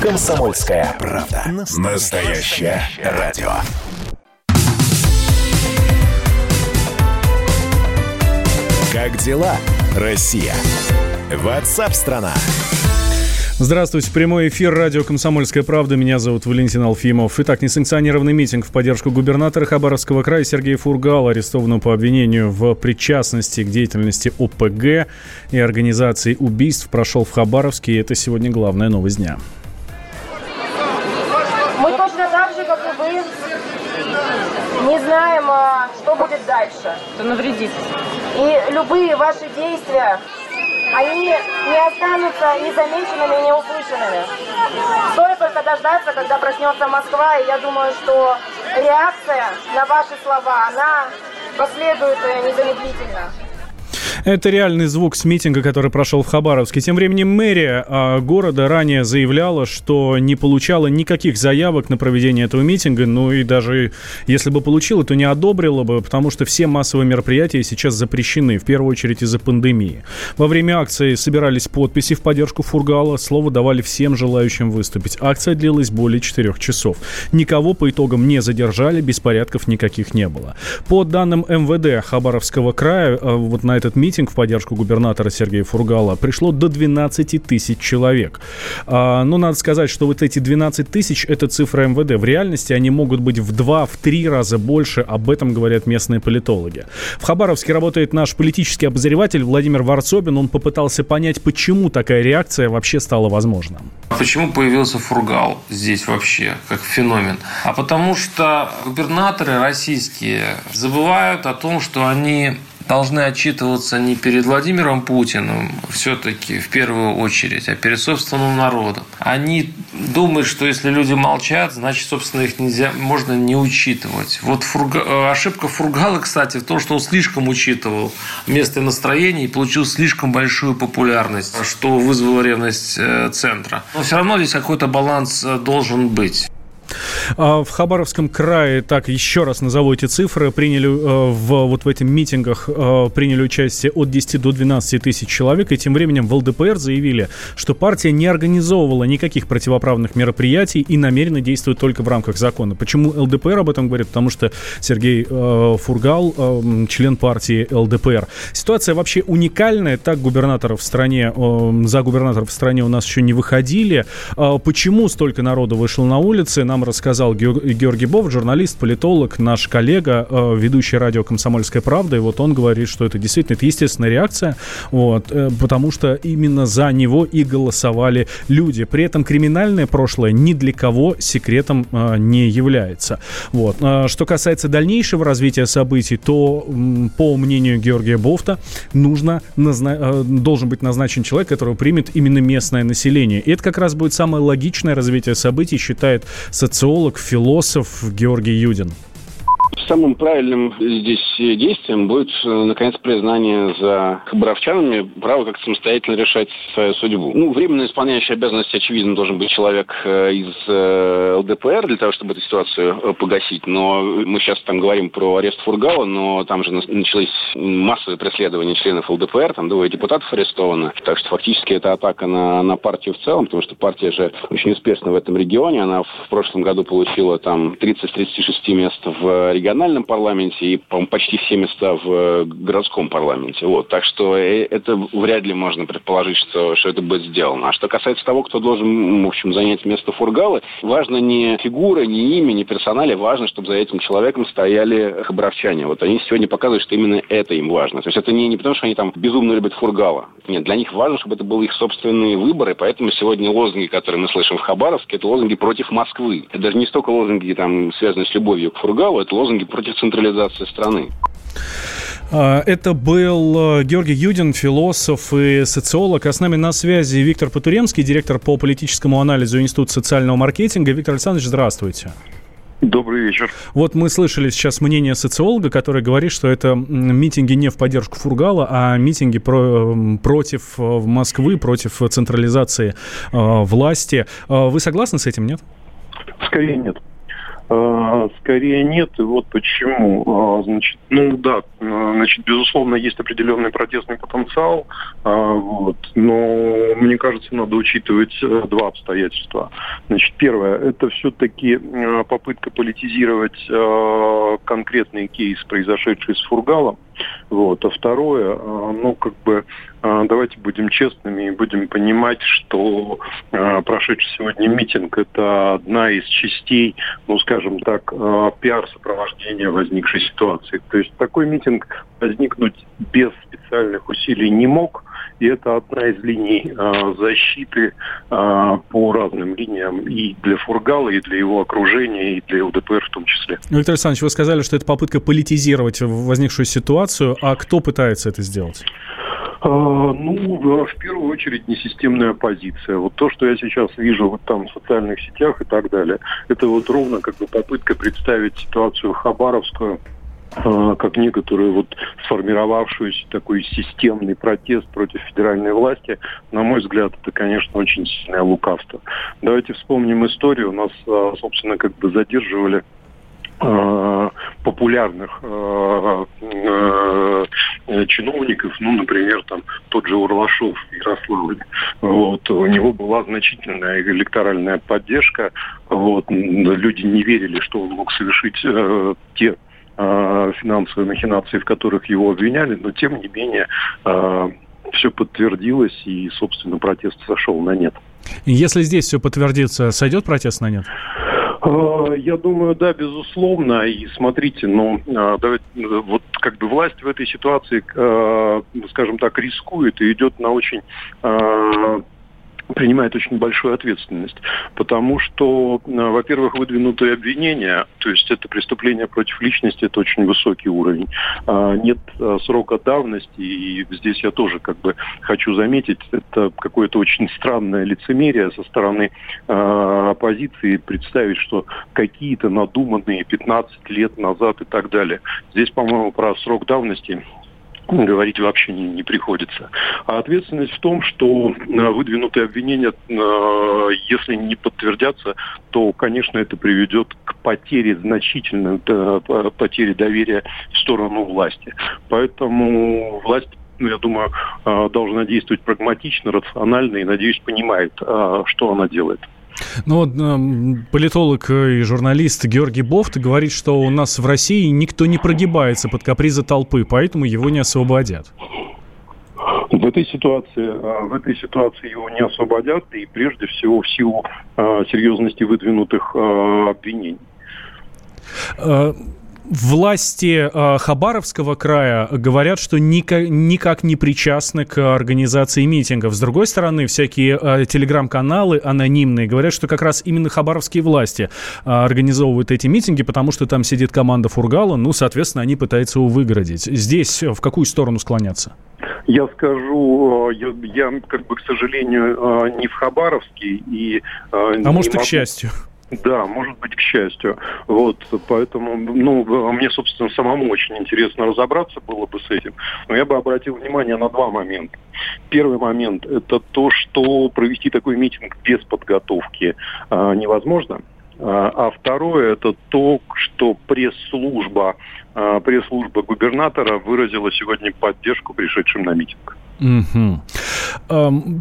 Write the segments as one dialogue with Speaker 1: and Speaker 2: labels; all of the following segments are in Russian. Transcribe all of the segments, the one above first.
Speaker 1: Комсомольская правда. Настоящее радио. Как дела, Россия? Ватсап-страна!
Speaker 2: Здравствуйте, прямой эфир радио «Комсомольская правда». Меня зовут Валентин Алфимов. Итак, несанкционированный митинг в поддержку губернатора Хабаровского края Сергея Фургала, арестованного по обвинению в причастности к деятельности ОПГ и организации убийств, прошел в Хабаровске, и это сегодня главная новость дня.
Speaker 3: Не знаем, а, что будет дальше.
Speaker 4: Это навредит.
Speaker 3: И любые ваши действия они не останутся незамеченными и неуслышанными. Стоит только дождаться, когда проснется Москва, и я думаю, что реакция на ваши слова, она последует незамедлительно.
Speaker 2: Это реальный звук с митинга, который прошел в Хабаровске. Тем временем мэрия а, города ранее заявляла, что не получала никаких заявок на проведение этого митинга. Ну и даже если бы получила, то не одобрила бы, потому что все массовые мероприятия сейчас запрещены, в первую очередь из-за пандемии. Во время акции собирались подписи в поддержку Фургала, слово давали всем желающим выступить. Акция длилась более четырех часов. Никого по итогам не задержали, беспорядков никаких не было. По данным МВД Хабаровского края, а, вот на этот митинг митинг в поддержку губернатора Сергея Фургала пришло до 12 тысяч человек. А, но надо сказать, что вот эти 12 тысяч – это цифра МВД. В реальности они могут быть в 2-3 раза больше. Об этом говорят местные политологи. В Хабаровске работает наш политический обозреватель Владимир Варцобин. Он попытался понять, почему такая реакция вообще стала возможна.
Speaker 5: Почему появился Фургал здесь вообще, как феномен? А потому что губернаторы российские забывают о том, что они должны отчитываться не перед Владимиром Путиным, все-таки в первую очередь, а перед собственным народом. Они думают, что если люди молчат, значит, собственно, их нельзя, можно не учитывать. Вот фурга, э, ошибка Фургала, кстати, в том, что он слишком учитывал место настроения и получил слишком большую популярность, что вызвало ревность э, центра. Но все равно здесь какой-то баланс э, должен быть.
Speaker 2: А, в Хабаровском крае, так, еще раз назову эти цифры, приняли э, в, вот в этих митингах э, приняли участие от 10 до 12 тысяч человек, и тем временем в ЛДПР заявили, что партия не организовывала никаких противоправных мероприятий и намеренно действует только в рамках закона. Почему ЛДПР об этом говорит? Потому что Сергей э, Фургал, член партии ЛДПР. Ситуация вообще уникальная, так губернаторов в стране, за губернаторов в стране у нас еще не выходили. Э, почему столько народу вышло на улицы, нам рассказал сказал Георгий Бов, журналист, политолог, наш коллега, э, ведущий радио «Комсомольская правда», и вот он говорит, что это действительно это естественная реакция, вот, э, потому что именно за него и голосовали люди. При этом криминальное прошлое ни для кого секретом э, не является. Вот. Что касается дальнейшего развития событий, то, по мнению Георгия Бофта, нужно назна... должен быть назначен человек, которого примет именно местное население. И это как раз будет самое логичное развитие событий, считает социолог философ Георгий Юдин.
Speaker 6: Самым правильным здесь действием будет, э, наконец, признание за хабаровчанами право как-то самостоятельно решать свою судьбу. Ну, временно исполняющий обязанности, очевидно, должен быть человек э, из э, ЛДПР для того, чтобы эту ситуацию погасить. Но мы сейчас там говорим про арест Фургала, но там же начались массовые преследования членов ЛДПР, там двое депутатов арестованы. Так что фактически это атака на, на партию в целом, потому что партия же очень успешна в этом регионе. Она в прошлом году получила там 30-36 мест в региональном парламенте и, по почти все места в э, городском парламенте. Вот. Так что э, это вряд ли можно предположить, что, что это будет сделано. А что касается того, кто должен, в общем, занять место Фургала, важно не фигура, не имя, не персонале, важно, чтобы за этим человеком стояли хабаровчане. Вот они сегодня показывают, что именно это им важно. То есть это не, не потому, что они там безумно любят Фургала. Нет, для них важно, чтобы это были их собственные выборы, поэтому сегодня лозунги, которые мы слышим в Хабаровске, это лозунги против Москвы. Это даже не столько лозунги, там, связанные с любовью к Фургалу, это лозунги против централизации страны.
Speaker 2: А, это был э, Георгий Юдин, философ и социолог. А с нами на связи Виктор Потуремский, директор по политическому анализу Института социального маркетинга. Виктор Александрович, здравствуйте.
Speaker 7: Добрый вечер.
Speaker 2: Вот мы слышали сейчас мнение социолога, который говорит, что это митинги не в поддержку Фургала, а митинги про, против э, Москвы, против централизации э, власти. Вы согласны с этим, нет?
Speaker 7: Скорее нет.
Speaker 4: А, скорее нет, и вот почему. А, значит, ну да, значит, безусловно, есть определенный протестный потенциал, вот, но мне кажется, надо учитывать э, два обстоятельства. Значит, первое, это все-таки попытка политизировать конкретный кейс, произошедший с Фургалом. Вот. А второе, ну, как бы, давайте будем честными и будем понимать, что прошедший сегодня митинг – это одна из частей, ну, скажем так, пиар-сопровождения возникшей ситуации. То есть такой митинг возникнуть без специальных усилий не мог, и это одна из линий э, защиты э, по разным линиям и для Фургала, и для его окружения, и для ЛДПР в том числе.
Speaker 2: Виктор Александрович, вы сказали, что это попытка политизировать возникшую ситуацию, а кто пытается это сделать?
Speaker 4: Ну, в первую очередь, несистемная оппозиция. Вот то, что я сейчас вижу вот там в социальных сетях и так далее, это вот ровно как бы попытка представить ситуацию хабаровскую а, как некоторую вот сформировавшуюся такой системный протест против федеральной власти, на мой взгляд, это, конечно, очень сильное лукавство. Давайте вспомним историю. У нас, а, собственно, как бы задерживали популярных э, э, чиновников, ну, например, там тот же Урлашов в Ярославле. Вот, у него была значительная электоральная поддержка. Вот, люди не верили, что он мог совершить э, те э, финансовые махинации, в которых его обвиняли, но тем не менее э, все подтвердилось и, собственно, протест сошел на нет.
Speaker 2: Если здесь все подтвердится, сойдет протест на нет?
Speaker 4: Э, я думаю, да, безусловно. И смотрите, ну, э, давайте, вот как бы власть в этой ситуации, э, скажем так, рискует и идет на очень принимает очень большую ответственность, потому что, э, во-первых, выдвинутые обвинения, то есть это преступление против личности, это очень высокий уровень. А, нет э, срока давности, и здесь я тоже как бы хочу заметить, это какое-то очень странное лицемерие со стороны э, оппозиции представить, что какие-то надуманные 15 лет назад и так далее. Здесь, по-моему, про срок давности говорить вообще не, не приходится. А ответственность в том, что э, выдвинутые обвинения, э, если не подтвердятся, то, конечно, это приведет к потере, значительной потере доверия в сторону власти. Поэтому власть ну, я думаю, э, должна действовать прагматично, рационально и, надеюсь, понимает, что она делает.
Speaker 2: Ну вот э, политолог и журналист Георгий Бофт говорит, что у нас в России никто не прогибается под капризы толпы, поэтому его не освободят.
Speaker 4: В этой ситуации, а, в этой ситуации его не освободят, и прежде всего в силу а, серьезности выдвинутых а, обвинений.
Speaker 2: Э, Власти э, Хабаровского края говорят, что никак, никак не причастны к организации митингов. С другой стороны, всякие э, телеграм-каналы анонимные говорят, что как раз именно хабаровские власти э, организовывают эти митинги, потому что там сидит команда Фургала, ну, соответственно, они пытаются его выгородить. Здесь в какую сторону склоняться?
Speaker 4: Я скажу, я, я как бы, к сожалению, э, не в Хабаровске и...
Speaker 2: Э, а может, могу... и к счастью.
Speaker 4: Да, может быть, к счастью. Вот, поэтому, ну, мне, собственно, самому очень интересно разобраться было бы с этим. Но я бы обратил внимание на два момента. Первый момент – это то, что провести такой митинг без подготовки а, невозможно. А, а второе – это то, что пресс-служба, а, пресс-служба губернатора выразила сегодня поддержку пришедшим на митинг.
Speaker 2: Угу.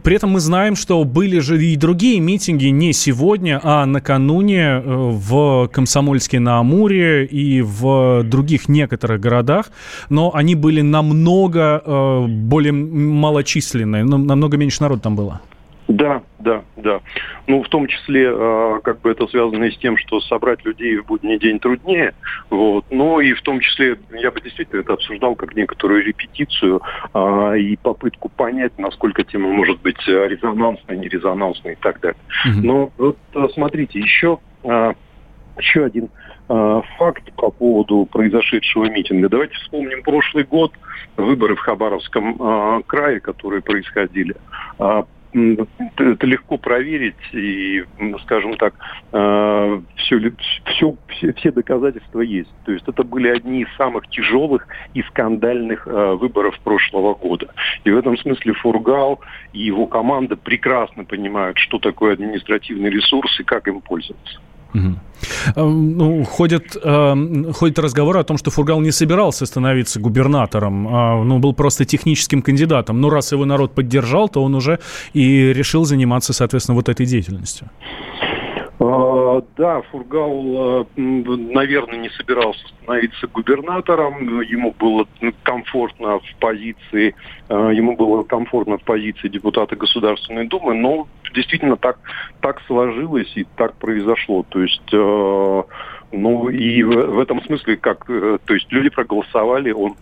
Speaker 2: При этом мы знаем, что были же и другие митинги не сегодня, а накануне э, в Комсомольске на Амуре и в других некоторых городах, но они были намного э, более малочисленные, намного меньше народу там было.
Speaker 4: Да, да, да. Ну, в том числе, э, как бы это связано и с тем, что собрать людей в будний день труднее, вот. Но и в том числе, я бы действительно это обсуждал как некоторую репетицию э, и попытку понять, насколько тема может быть резонансной, нерезонансной и так далее. Mm-hmm. Но вот э, смотрите, еще, э, еще один э, факт по поводу произошедшего митинга. Давайте вспомним прошлый год, выборы в Хабаровском э, крае, которые происходили. Э, это легко проверить, и, скажем так, все, э, все, все, все доказательства есть. То есть это были одни из самых тяжелых и скандальных э, выборов прошлого года. И в этом смысле Фургал и его команда прекрасно понимают, что такое административный ресурс и как им пользоваться.
Speaker 2: Ну, ходят, э, ходят разговоры о том, что Фургал не собирался становиться губернатором, а ну, был просто техническим кандидатом. Но раз его народ поддержал, то он уже и решил заниматься, соответственно, вот этой деятельностью.
Speaker 4: А, да, Фургал, э, наверное, не собирался становиться губернатором. Ему было комфортно в позиции, э, ему было комфортно в позиции депутата Государственной Думы, но действительно так, так сложилось и так произошло. То есть э, ну и в, в этом смысле, как, то есть люди проголосовали, он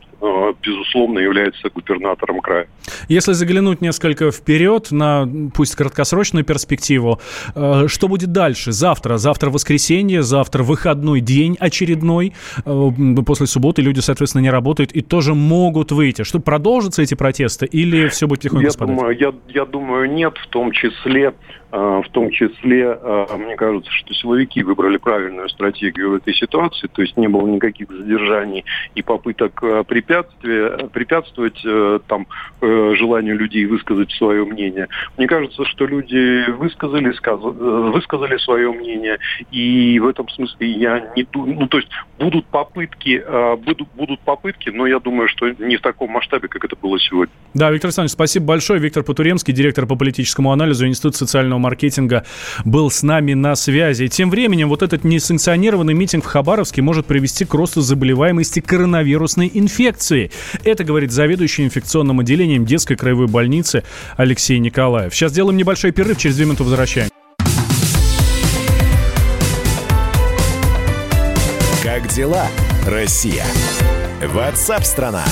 Speaker 4: безусловно, является губернатором края.
Speaker 2: Если заглянуть несколько вперед на, пусть краткосрочную перспективу, э, что будет дальше? Завтра, завтра воскресенье, завтра выходной день очередной, э, после субботы люди, соответственно, не работают и тоже могут выйти. Что, продолжатся эти протесты или все будет тихонько
Speaker 4: я думаю, я, я думаю, нет, в том числе в том числе, мне кажется, что силовики выбрали правильную стратегию в этой ситуации, то есть не было никаких задержаний и попыток препятствовать препятствие, препятствовать э, там э, желанию людей высказать свое мнение. Мне кажется, что люди высказали, сказ... Высказали свое мнение, и в этом смысле я не ну то есть будут попытки, будут будут попытки, но я думаю, что не в таком масштабе, как это было сегодня.
Speaker 2: Да, Виктор Александрович, спасибо большое. Виктор Потуремский, директор по политическому анализу Института социального маркетинга, был с нами на связи. Тем временем вот этот несанкционированный митинг в Хабаровске может привести к росту заболеваемости коронавирусной инфекции. Это говорит заведующий инфекционным отделением детской краевой больницы Алексей Николаев. Сейчас сделаем небольшой перерыв, через две минуты возвращаем.
Speaker 1: Как дела, Россия? Ватсап-страна!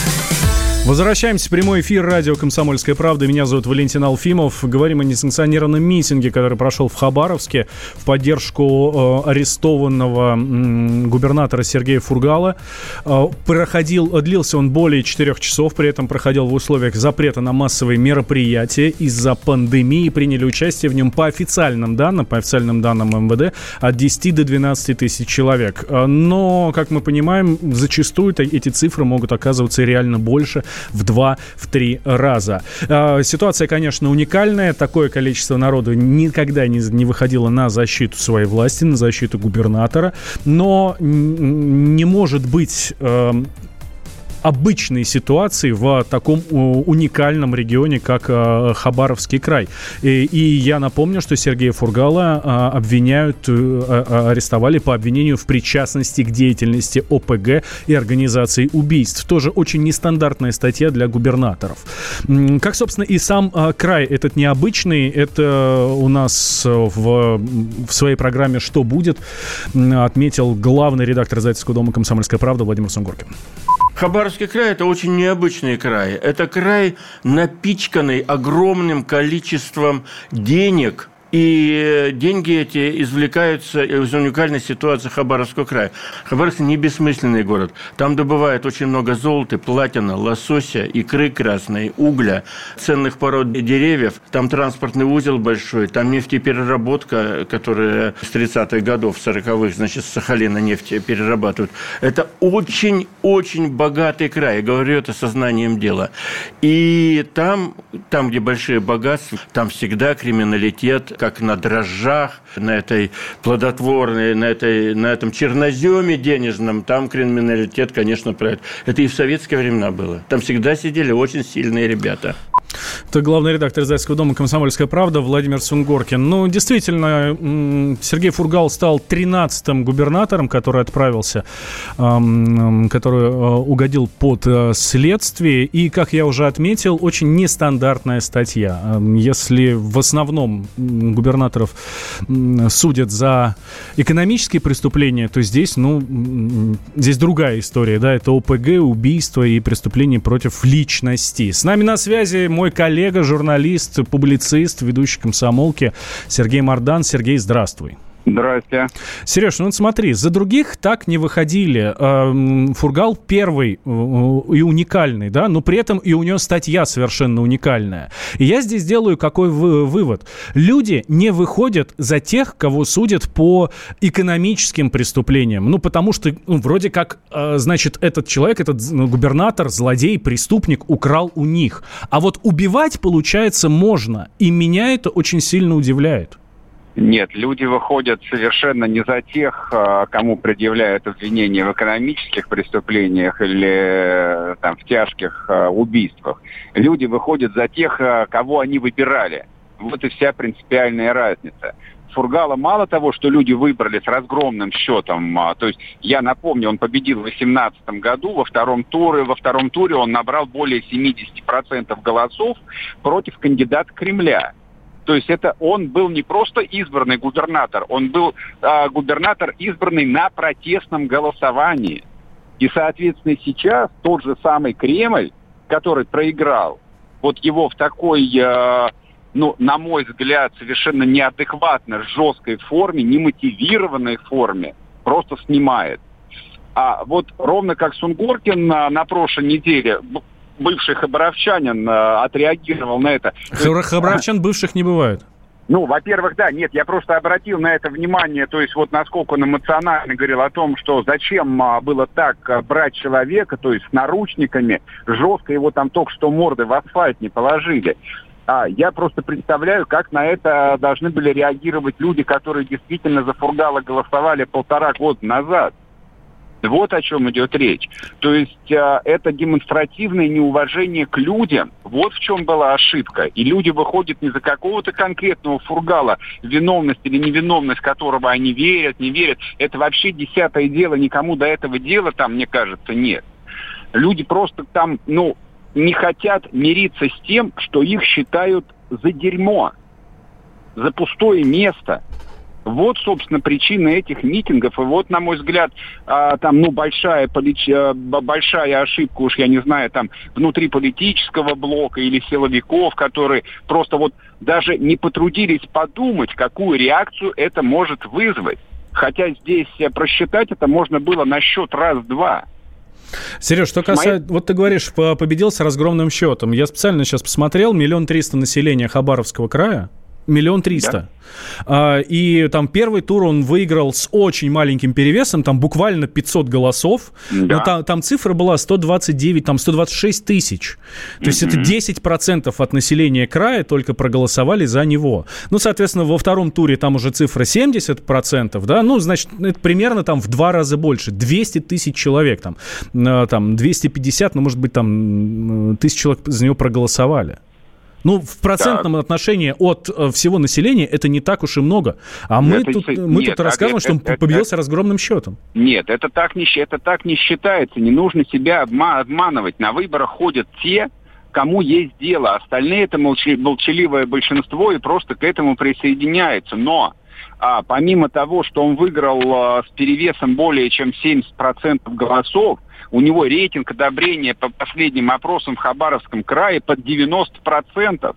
Speaker 2: Возвращаемся в прямой эфир радио «Комсомольская правда». Меня зовут Валентин Алфимов. Говорим о несанкционированном митинге, который прошел в Хабаровске в поддержку э, арестованного э, губернатора Сергея Фургала. Э, проходил, длился он более четырех часов, при этом проходил в условиях запрета на массовые мероприятия из-за пандемии. Приняли участие в нем по официальным данным, по официальным данным МВД, от 10 до 12 тысяч человек. Э, но, как мы понимаем, зачастую эти цифры могут оказываться реально больше – в 2-3 раза. А, ситуация, конечно, уникальная. Такое количество народу никогда не, не выходило на защиту своей власти, на защиту губернатора. Но не может быть обычной ситуации в таком уникальном регионе, как э, Хабаровский край. И, и я напомню, что Сергея Фургала э, обвиняют, э, арестовали по обвинению в причастности к деятельности ОПГ и организации убийств. Тоже очень нестандартная статья для губернаторов. Как, собственно, и сам край этот необычный, это у нас в, в своей программе «Что будет?» отметил главный редактор Зайцевского дома «Комсомольская правда» Владимир Сунгоркин.
Speaker 7: Хабаровский край – это очень необычный край. Это край, напичканный огромным количеством денег – и деньги эти извлекаются из уникальной ситуации Хабаровского края. Хабаровск не бессмысленный город. Там добывают очень много золота, платина, лосося, икры красной, угля, ценных пород деревьев. Там транспортный узел большой, там нефтепереработка, которая с 30-х годов, 40-х, значит, с Сахалина нефть перерабатывают. Это очень-очень богатый край. Я говорю это сознанием дела. И там, там, где большие богатства, там всегда криминалитет, как на дрожжах, на этой плодотворной, на, этой, на этом черноземе денежном, там криминалитет, конечно, правит. Это и в советские времена было. Там всегда сидели очень сильные ребята.
Speaker 2: Это главный редактор издательского дома «Комсомольская правда» Владимир Сунгоркин. Ну, действительно, Сергей Фургал стал 13-м губернатором, который отправился, который э, угодил под э, следствие. И, как я уже отметил, очень нестандартная статья. Если в основном губернаторов судят за экономические преступления, то здесь, ну, здесь другая история, да, это ОПГ, убийство и преступления против личности. С нами на связи мой коллега, журналист, публицист, ведущий комсомолки Сергей Мардан. Сергей, здравствуй.
Speaker 8: Здрасте.
Speaker 2: Сереж, ну вот смотри, за других так не выходили. Эм, Фургал первый э, и уникальный, да, но при этом и у него статья совершенно уникальная. И я здесь делаю какой вывод. Люди не выходят за тех, кого судят по экономическим преступлениям. Ну, потому что ну, вроде как, э, значит, этот человек, этот ну, губернатор, злодей, преступник украл у них. А вот убивать, получается, можно. И меня это очень сильно удивляет.
Speaker 8: Нет, люди выходят совершенно не за тех, а, кому предъявляют обвинения в экономических преступлениях или э, там, в тяжких а, убийствах. Люди выходят за тех, а, кого они выбирали. Вот и вся принципиальная разница. Фургала мало того, что люди выбрали с разгромным счетом, то есть я напомню, он победил в 2018 году во втором туре, во втором туре он набрал более 70% голосов против кандидата Кремля. То есть это он был не просто избранный губернатор, он был э, губернатор избранный на протестном голосовании. И, соответственно, сейчас тот же самый Кремль, который проиграл, вот его в такой, э, ну, на мой взгляд, совершенно неадекватно жесткой форме, немотивированной форме, просто снимает. А вот ровно как Сунгоркин на, на прошлой неделе, бывший хабаровчанин э, отреагировал на это.
Speaker 2: Хабаровчан бывших не бывает.
Speaker 8: Ну, во-первых, да, нет, я просто обратил на это внимание, то есть вот насколько он эмоционально говорил о том, что зачем а, было так а, брать человека, то есть с наручниками, жестко его там только что морды в асфальт не положили. А, я просто представляю, как на это должны были реагировать люди, которые действительно за Фургала голосовали полтора года назад. Вот о чем идет речь. То есть э, это демонстративное неуважение к людям. Вот в чем была ошибка. И люди выходят не за какого-то конкретного фургала, виновность или невиновность которого они верят, не верят. Это вообще десятое дело. Никому до этого дела там, мне кажется, нет. Люди просто там, ну, не хотят мириться с тем, что их считают за дерьмо, за пустое место. Вот, собственно, причина этих митингов. И вот, на мой взгляд, а, там, ну, большая, полит... Э, большая ошибка, уж я не знаю, там, внутри политического блока или силовиков, которые просто вот даже не потрудились подумать, какую реакцию это может вызвать. Хотя здесь э, просчитать это можно было на счет раз-два.
Speaker 2: Сереж, что касается... Вот ты говоришь, победил с разгромным счетом. Я специально сейчас посмотрел, миллион триста населения Хабаровского края, Миллион триста. А, и там первый тур он выиграл с очень маленьким перевесом, там буквально 500 голосов. Да. Но там, там цифра была 129, там 126 тысяч. То есть это 10% от населения края только проголосовали за него. Ну, соответственно, во втором туре там уже цифра 70%, да, ну, значит, это примерно там в два раза больше. 200 тысяч человек там, а, там 250, ну, может быть, там тысяч человек за него проголосовали. Ну, в процентном так. отношении от э, всего населения это не так уж и много. А мы это, тут, мы нет, тут рассказываем, это, что он это, победился это, разгромным счетом.
Speaker 8: Нет, это так, не, это так не считается. Не нужно себя обманывать. На выборах ходят те, кому есть дело. Остальные это молчаливое большинство и просто к этому присоединяются. Но а, помимо того, что он выиграл а, с перевесом более чем 70% голосов, у него рейтинг одобрения по последним опросам в Хабаровском крае под 90%.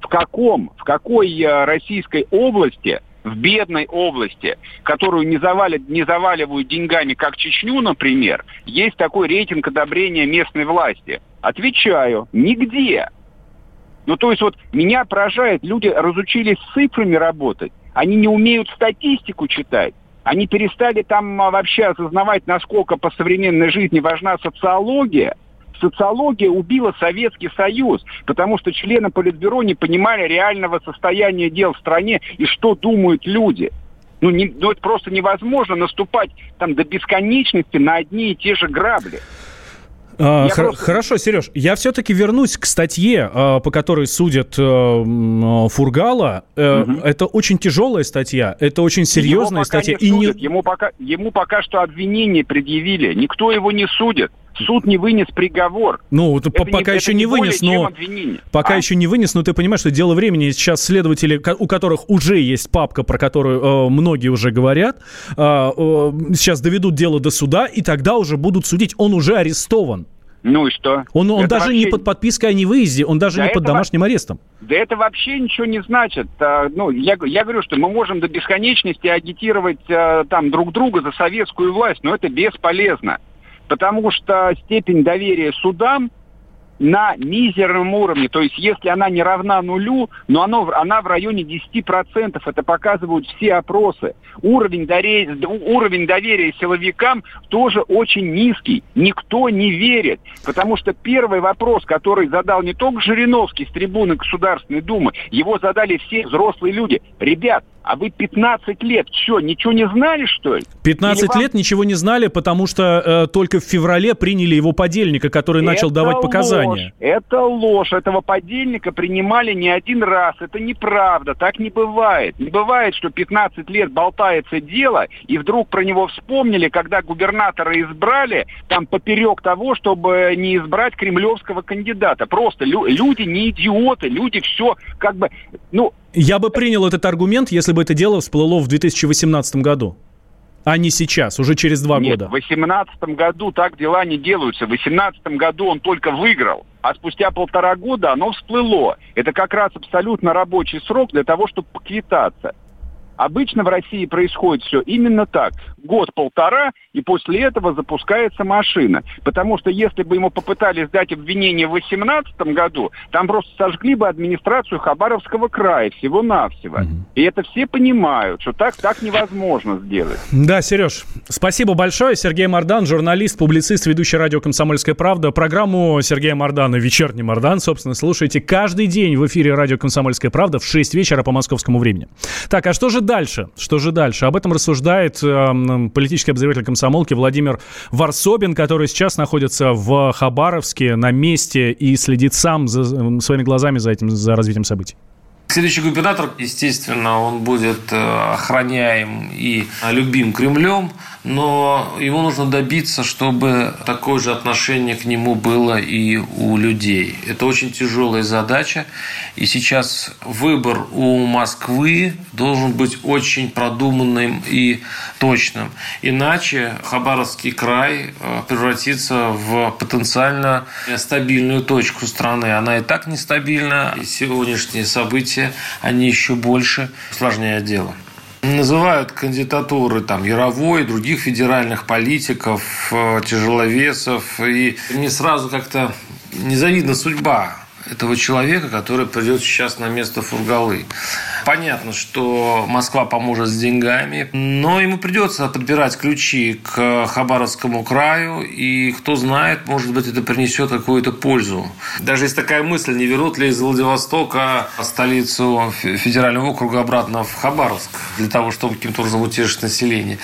Speaker 8: В каком, в какой э, российской области, в бедной области, которую не, завалят, не заваливают деньгами, как Чечню, например, есть такой рейтинг одобрения местной власти? Отвечаю, нигде. Ну, то есть вот меня поражает, люди разучились с цифрами работать, они не умеют статистику читать. Они перестали там а, вообще осознавать, насколько по современной жизни важна социология. Социология убила Советский Союз, потому что члены Политбюро не понимали реального состояния дел в стране и что думают люди. Ну, не, ну это просто невозможно наступать там до бесконечности на одни и те же грабли.
Speaker 2: А, хор- просто... Хорошо, Сереж, я все-таки вернусь к статье, а, по которой судят э, Фургала. Угу. Это очень тяжелая статья, это очень серьезная статья.
Speaker 8: Не и не... ему, пока, ему пока что обвинение предъявили, никто его не судит. Суд не вынес приговор.
Speaker 2: Ну, это пока не, еще не, не вынес, но пока а? еще не вынес, но ты понимаешь, что дело времени. Сейчас следователи, у которых уже есть папка, про которую э, многие уже говорят, э, э, сейчас доведут дело до суда, и тогда уже будут судить. Он уже арестован.
Speaker 8: Ну и что?
Speaker 2: Он, он даже вообще... не под подпиской о невыезде, он даже да не под домашним арестом.
Speaker 8: Да это вообще ничего не значит. А, ну, я, я говорю, что мы можем до бесконечности агитировать а, там друг друга за советскую власть, но это бесполезно потому что степень доверия судам на мизерном уровне. То есть если она не равна нулю, но оно, она в районе 10%. Это показывают все опросы. Уровень доверия, уровень доверия силовикам тоже очень низкий. Никто не верит. Потому что первый вопрос, который задал не только Жириновский с трибуны Государственной Думы, его задали все взрослые люди. Ребят, А вы 15 лет что, ничего не знали, что ли?
Speaker 2: 15
Speaker 8: вам...
Speaker 2: лет ничего не знали, потому что э, только в феврале приняли его подельника, который
Speaker 8: это
Speaker 2: начал давать
Speaker 8: ложь.
Speaker 2: показания.
Speaker 8: Это ложь. Этого подельника принимали не один раз. Это неправда. Так не бывает. Не бывает, что 15 лет болтается дело, и вдруг про него вспомнили, когда губернатора избрали, там поперек того, чтобы не избрать кремлевского кандидата. Просто лю- люди не идиоты, люди все как бы... Ну,
Speaker 2: я бы принял этот аргумент, если бы это дело всплыло в 2018 году. А не сейчас, уже через два
Speaker 8: Нет,
Speaker 2: года.
Speaker 8: в 2018 году так дела не делаются. В 2018 году он только выиграл, а спустя полтора года оно всплыло. Это как раз абсолютно рабочий срок для того, чтобы поквитаться. Обычно в России происходит все именно так. Год-полтора, и после этого запускается машина. Потому что если бы ему попытались дать обвинение в 2018 году, там просто сожгли бы администрацию Хабаровского края всего-навсего. Угу. И это все понимают, что так, так невозможно сделать.
Speaker 2: Да, Сереж, спасибо большое. Сергей Мордан, журналист, публицист, ведущий радио «Комсомольская правда». Программу Сергея Мордана «Вечерний Мордан», собственно, слушайте каждый день в эфире радио «Комсомольская правда» в 6 вечера по московскому времени. Так, а что же дальше? Что же дальше? Об этом рассуждает э, политический обозреватель комсомолки Владимир Варсобин, который сейчас находится в Хабаровске на месте и следит сам за, своими глазами за этим, за развитием событий.
Speaker 5: Следующий губернатор, естественно, он будет охраняем и любим Кремлем, но ему нужно добиться, чтобы такое же отношение к нему было и у людей. Это очень тяжелая задача, и сейчас выбор у Москвы должен быть очень продуманным и точным. Иначе Хабаровский край превратится в потенциально стабильную точку страны. Она и так нестабильна, и сегодняшние события они еще больше усложняют дело. Называют кандидатуры там Яровой других федеральных политиков, тяжеловесов. И мне сразу как-то незавидна судьба этого человека, который придет сейчас на место Фургалы. Понятно, что Москва поможет с деньгами, но ему придется подбирать ключи к Хабаровскому краю, и кто знает, может быть, это принесет какую-то пользу. Даже есть такая мысль, не вернут ли из Владивостока столицу федерального округа обратно в Хабаровск, для того, чтобы каким-то образом утешить население.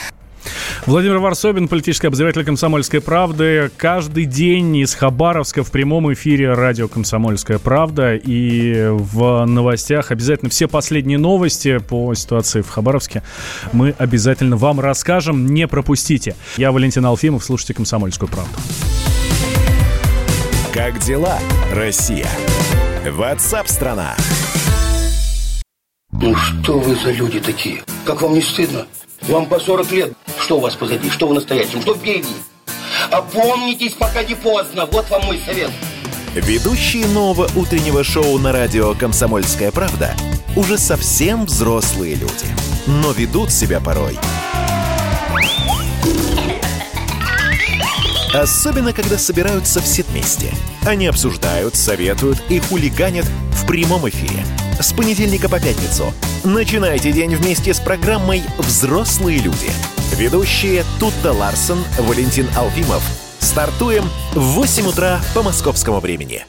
Speaker 2: Владимир Варсобин, политический обозреватель «Комсомольской правды». Каждый день из Хабаровска в прямом эфире радио «Комсомольская правда». И в новостях обязательно все последние новости по ситуации в Хабаровске мы обязательно вам расскажем. Не пропустите. Я Валентин Алфимов. Слушайте «Комсомольскую правду».
Speaker 1: Как дела, Россия? Ватсап-страна!
Speaker 9: Ну что вы за люди такие? Как вам не стыдно? Вам по 40 лет. Что у вас позади? Что в настоящем? Что впереди? Опомнитесь, пока не поздно. Вот вам мой совет.
Speaker 1: Ведущие нового утреннего шоу на радио «Комсомольская правда» уже совсем взрослые люди. Но ведут себя порой. Особенно, когда собираются все вместе. Они обсуждают, советуют и хулиганят в прямом эфире. С понедельника по пятницу. Начинайте день вместе с программой «Взрослые люди». Ведущие Тутта Ларсон, Валентин Алфимов. Стартуем в 8 утра по московскому времени.